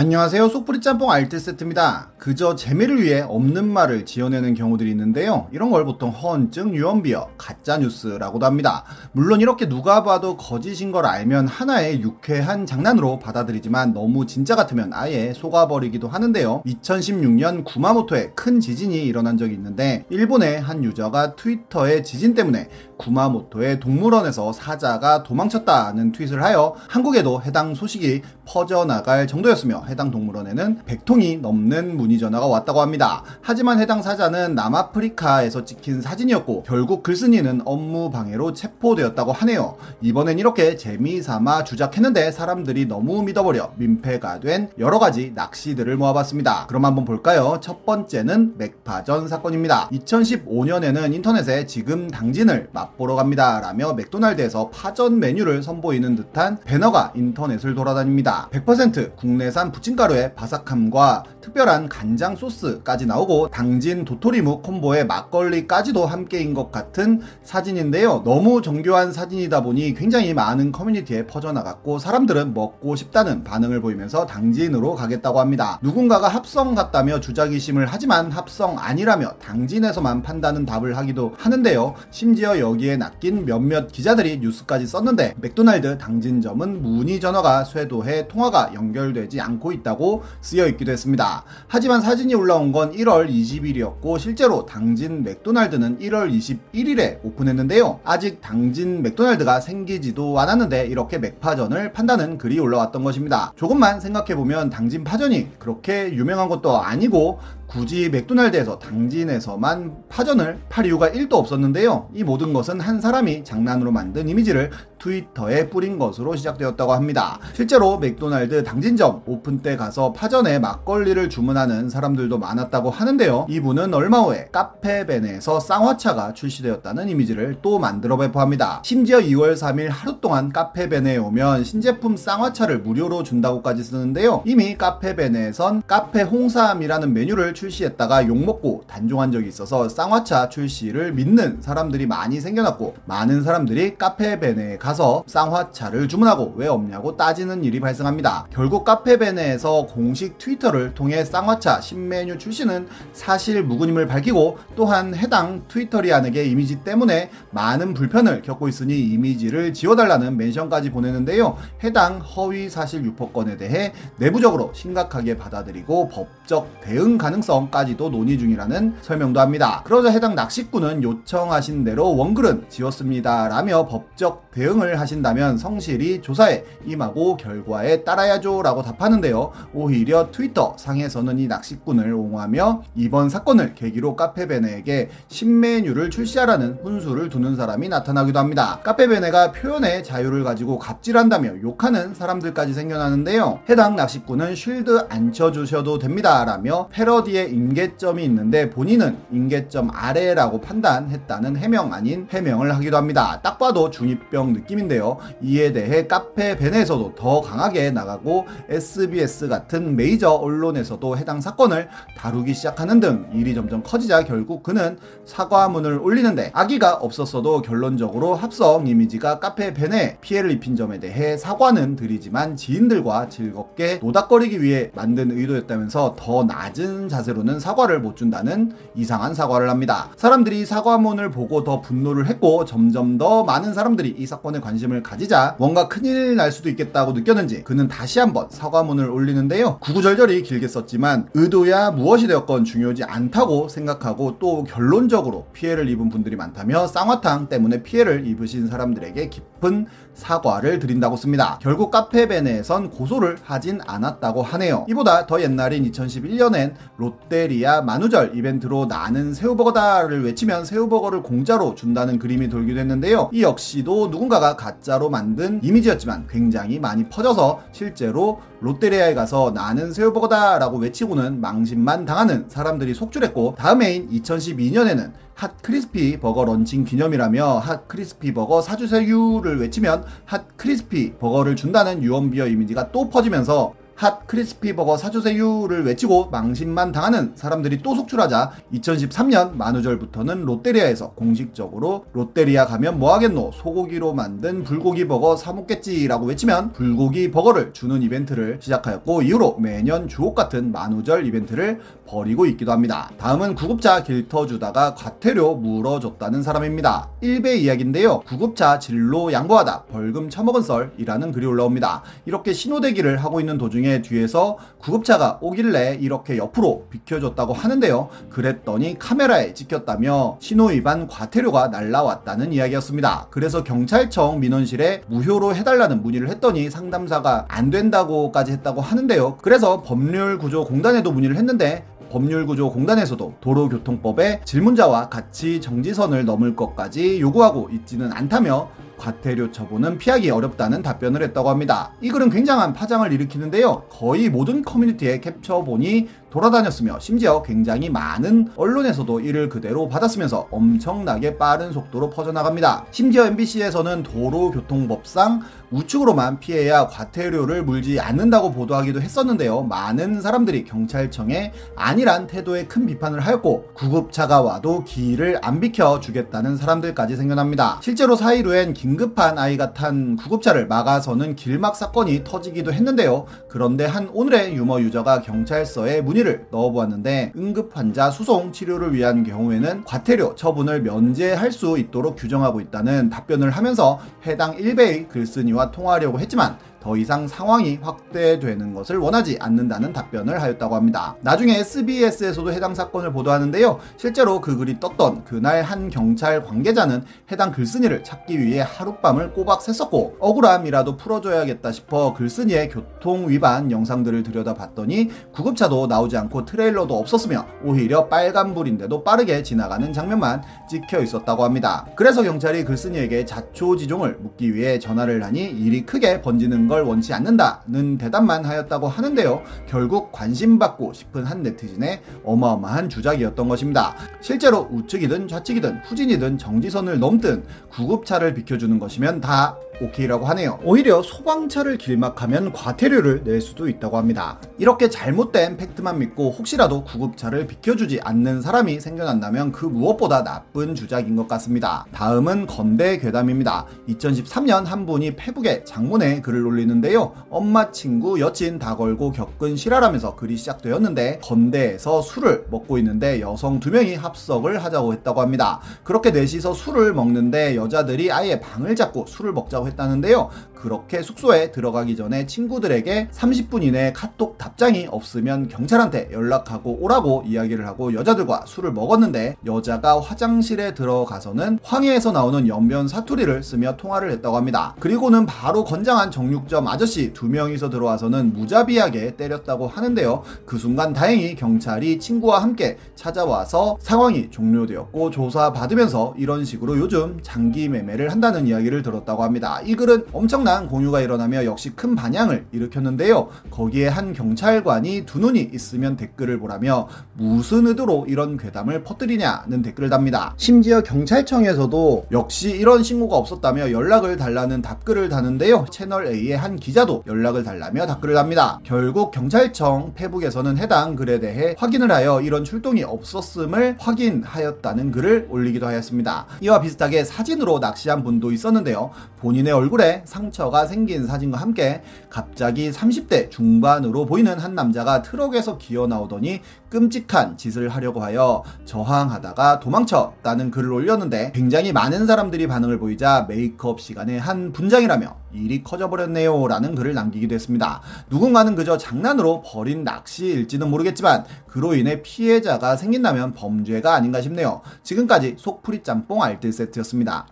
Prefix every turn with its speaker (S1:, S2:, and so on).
S1: 안녕하세요. 속풀이 짬뽕 알뜰 세트입니다. 그저 재미를 위해 없는 말을 지어내는 경우들이 있는데요. 이런 걸 보통 허언증, 유언비어, 가짜뉴스라고도 합니다. 물론 이렇게 누가 봐도 거짓인 걸 알면 하나의 유쾌한 장난으로 받아들이지만 너무 진짜 같으면 아예 속아버리기도 하는데요. 2016년 구마모토에 큰 지진이 일어난 적이 있는데 일본의 한 유저가 트위터의 지진 때문에 구마모토의 동물원에서 사자가 도망쳤다는 트윗을 하여 한국에도 해당 소식이 퍼져나갈 정도였으며 해당 동물원에는 100통이 넘는 문의 전화가 왔다고 합니다. 하지만 해당 사자는 남아프리카에서 찍힌 사진이었고 결국 글쓴이는 업무 방해로 체포되었다고 하네요. 이번엔 이렇게 재미삼아 주작했는데 사람들이 너무 믿어버려 민폐가 된 여러 가지 낚시들을 모아봤습니다. 그럼 한번 볼까요? 첫 번째는 맥파전 사건입니다. 2015년에는 인터넷에 지금 당진을 맛보러 갑니다 라며 맥도날드에서 파전 메뉴를 선보이는 듯한 배너가 인터넷을 돌아다닙니다. 100% 국내산 부침가루의 바삭함과 특별한 간장 소스까지 나오고 당진 도토리묵 콤보의 막걸리까지도 함께인 것 같은 사진인데요. 너무 정교한 사진이다 보니 굉장히 많은 커뮤니티에 퍼져나갔고 사람들은 먹고 싶다는 반응을 보이면서 당진으로 가겠다고 합니다. 누군가가 합성 같다며 주작의심을 하지만 합성 아니라며 당진에서만 판다는 답을 하기도 하는데요. 심지어 여기에 낚인 몇몇 기자들이 뉴스까지 썼는데 맥도날드 당진점은 문의 전화가 쇄도해 통화가 연결되지 않고 있다고 쓰여 있기도 했습니다. 하지만 사진이 올라온 건 1월 20일이었고 실제로 당진 맥도날드는 1월 21일에 오픈했는데요. 아직 당진 맥도날드가 생기지도 않았는데 이렇게 맥파전을 판다는 글이 올라왔던 것입니다. 조금만 생각해보면 당진 파전이 그렇게 유명한 것도 아니고 굳이 맥도날드에서 당진에서만 파전을 팔 이유가 1도 없었는데요. 이 모든 것은 한 사람이 장난으로 만든 이미지를 트위터에 뿌린 것으로 시작되었다고 합니다. 실제로 맥도날드 당진점 오픈 때 가서 파전에 막걸리를 주문하는 사람들도 많았다고 하는데요. 이분은 얼마 후에 카페베네에서 쌍화차가 출시되었다는 이미지를 또 만들어 배포합니다. 심지어 2월 3일 하루 동안 카페베네 오면 신제품 쌍화차를 무료로 준다고까지 쓰는데요. 이미 카페베네에선 카페 홍삼이라는 메뉴를 출시했다가 욕먹고 단종한 적이 있어서 쌍화차 출시를 믿는 사람들이 많이 생겨났고 많은 사람들이 카페베네에 가서 쌍화차를 주문하고 왜 없냐고 따지는 일이 발생합니다. 결국 카페베네에서 공식 트위터를 통해 쌍화차 신메뉴 출시는 사실 무근임을 밝히고 또한 해당 트위터리안에게 이미지 때문에 많은 불편을 겪고 있으니 이미지를 지워달라는 멘션까지 보내는데요. 해당 허위 사실 유포건에 대해 내부적으로 심각하게 받아들이고 법적 대응 가능성 가능성까지도 논의 중이라는 설명도 합니다. 그러자 해당 낚시꾼은 요청하신 대로 원글은 지웠습니다. 라며 법적 대응을 하신다면 성실히 조사에 임하고 결과에 따라야죠 라고 답하는데요. 오히려 트위터 상에서는 이 낚시꾼을 옹호하며 이번 사건을 계기로 카페베네에게 신메뉴를 출시하라는 훈수를 두는 사람이 나타나기도 합니다. 카페베네가 표현의 자유를 가지고 갑질한다며 욕하는 사람들까지 생겨나는데요. 해당 낚시꾼은 쉴드 안 쳐주셔도 됩니다. 라며 패러디에 위에 임계점이 있는데 본인은 임계점 아래라고 판단했다는 해명 아닌 해명을 하기도 합니다. 딱 봐도 중이병 느낌인데요. 이에 대해 카페 벤에서도 더 강하게 나가고 SBS 같은 메이저 언론에서도 해당 사건을 다루기 시작하는 등 일이 점점 커지자 결국 그는 사과문을 올리는데 악의가 없었어도 결론적으로 합성 이미지가 카페 벤에 피해를 입힌 점에 대해 사과는 드리지만 지인들과 즐겁게 노닥거리기 위해 만든 의도였다면서 더 낮은 자세 자세로는 사과를 못 준다는 이상한 사과를 합니다. 사람들이 사과문을 보고 더 분노를 했고 점점 더 많은 사람들이 이 사건에 관심을 가지자 뭔가 큰일 날 수도 있겠다고 느꼈는지 그는 다시 한번 사과문을 올리는데요. 구구절절히 길게 썼지만 의도야 무엇이 되었건 중요하지 않다고 생각하고 또 결론적으로 피해를 입은 분들이 많다며 쌍화탕 때문에 피해를 입으신 사람들에게 깊은 사과를 드린다고 씁니다. 결국 카페베네에선 고소를 하진 않았다고 하네요. 이보다 더 옛날인 2011년엔 롯데리아 만우절 이벤트로 나는 새우버거다를 외치면 새우버거를 공짜로 준다는 그림이 돌기도 했는데요. 이 역시도 누군가가 가짜로 만든 이미지였지만 굉장히 많이 퍼져서 실제로 롯데리아에 가서 나는 새우버거다 라고 외치고는 망신만 당하는 사람들이 속출했고 다음 해인 2012년에는 핫 크리스피 버거 런칭 기념이라며 핫 크리스피 버거 사주세요를 외치면 핫 크리스피 버거를 준다는 유언비어 이미지가 또 퍼지면서 핫 크리스피 버거 사주세요를 외치고 망신만 당하는 사람들이 또 속출하자 2013년 만우절부터는 롯데리아에서 공식적으로 롯데리아 가면 뭐하겠노 소고기로 만든 불고기 버거 사먹겠지라고 외치면 불고기 버거를 주는 이벤트를 시작하였고 이후로 매년 주옥 같은 만우절 이벤트를 벌이고 있기도 합니다. 다음은 구급차 길터 주다가 과태료 물어줬다는 사람입니다. 1배 이야기인데요. 구급차 진로 양보하다 벌금 처먹은 썰이라는 글이 올라옵니다. 이렇게 신호대기를 하고 있는 도중에 뒤에서 구급차가 오길래 이렇게 옆으로 비켜줬다고 하는데요. 그랬더니 카메라에 찍혔다며 신호 위반 과태료가 날라왔다는 이야기였습니다. 그래서 경찰청 민원실에 무효로 해달라는 문의를 했더니 상담사가 안 된다고까지 했다고 하는데요. 그래서 법률구조공단에도 문의를 했는데 법률구조공단에서도 도로교통법에 질문자와 같이 정지선을 넘을 것까지 요구하고 있지는 않다며 과태료 처분은 피하기 어렵다는 답변을 했다고 합니다. 이 글은 굉장한 파장을 일으키는데요. 거의 모든 커뮤니티에 캡처본이 돌아다녔으며 심지어 굉장히 많은 언론에서도 이를 그대로 받았으면서 엄청나게 빠른 속도로 퍼져나갑니다. 심지어 MBC에서는 도로교통법상 우측으로만 피해야 과태료를 물지 않는다고 보도하기도 했었는데요. 많은 사람들이 경찰청에 아니란 태도에 큰 비판을 하였고 구급차가 와도 길을 안 비켜 주겠다는 사람들까지 생겨납니다. 실제로 4.15엔 김 긴급한 아이가 탄 구급차를 막아서는 길막 사건이 터지기도 했는데요. 그런데 한 오늘의 유머 유저가 경찰서에 문의를 넣어보았는데 응급 환자 수송 치료를 위한 경우에는 과태료 처분을 면제할 수 있도록 규정하고 있다는 답변을 하면서 해당 1배의 글쓴이와 통화하려고 했지만 더 이상 상황이 확대되는 것을 원하지 않는다는 답변을 하였다고 합니다. 나중에 SBS에서도 해당 사건을 보도하는데요. 실제로 그 글이 떴던 그날 한 경찰 관계자는 해당 글쓴이를 찾기 위해 하룻밤을 꼬박 샜었고 억울함이라도 풀어줘야겠다 싶어 글쓴이의 교통 위반 영상들을 들여다봤더니 구급차도 나오지 않고 트레일러도 없었으며 오히려 빨간불인데도 빠르게 지나가는 장면만 찍혀 있었다고 합니다. 그래서 경찰이 글쓴이에게 자초지종을 묻기 위해 전화를 하니 일이 크게 번지는 걸 원치 않는다는 대답만 하였다고 하는데요. 결국 관심받고 싶은 한 네티즌의 어마어마한 주작이었던 것입니다. 실제로 우측이든 좌측이든 후진이든 정지선을 넘든 구급차를 비켜주는 것이면 다 오케이라고 하네요. 오히려 소방차를 길막하면 과태료를 낼 수도 있다고 합니다. 이렇게 잘못된 팩트만 믿고 혹시라도 구급차를 비켜주지 않는 사람이 생겨난다면 그 무엇보다 나쁜 주작인 것 같습니다. 다음은 건대 괴담입니다. 2013년 한 분이 페북에 장문에 글을 올리는데요. 엄마 친구 여친 다 걸고 겪은 실화라면서 글이 시작되었는데 건대에서 술을 먹고 있는데 여성 두 명이 합석을 하자고 했다고 합니다. 그렇게 넷이서 술을 먹는데 여자들이 아예 방을 잡고 술을 먹자고 했다는데요. 그렇게 숙소에 들어가기 전에 친구들에게 30분 이내에 카톡 답장이 없으면 경찰한테 연락하고 오라고 이야기를 하고 여자들과 술을 먹었는데 여자가 화장실에 들어가서는 황해에서 나오는 연변 사투리를 쓰며 통화를 했다고 합니다. 그리고는 바로 건장한 정육점 아저씨 두 명이서 들어와서는 무자비하게 때렸다고 하는데요. 그 순간 다행히 경찰이 친구와 함께 찾아와서 상황이 종료되었고 조사받으면서 이런 식으로 요즘 장기 매매를 한다는 이야기를 들었다고 합니다. 이 글은 엄청난 공유가 일어나며 역시 큰 반향을 일으켰는데요. 거기에 한 경찰관이 두 눈이 있으면 댓글을 보라며 무슨 의도로 이런 괴담을 퍼뜨리냐는 댓글을 답니다. 심지어 경찰청에서도 역시 이런 신고가 없었다며 연락을 달라는 답글을 다는데요. 채널 A의 한 기자도 연락을 달라며 답글을 답니다. 결국 경찰청 페북에서는 해당 글에 대해 확인을 하여 이런 출동이 없었음을 확인하였다는 글을 올리기도 하였습니다. 이와 비슷하게 사진으로 낚시한 분도 있었는데요. 본인 의 얼굴에 상처 상처가 생긴 사진과 함께 갑자기 30대 중반으로 보이는 한 남자가 트럭에서 기어 나오더니 끔찍한 짓을 하려고 하여 저항하다가 도망쳤다는 글을 올렸는데 굉장히 많은 사람들이 반응을 보이자 메이크업 시간에 한 분장이라며 일이 커져버렸네요 라는 글을 남기기도 했습니다. 누군가는 그저 장난으로 버린 낚시일지는 모르겠지만 그로 인해 피해자가 생긴다면 범죄가 아닌가 싶네요. 지금까지 속풀이 짬뽕 알뜰 세트였습니다.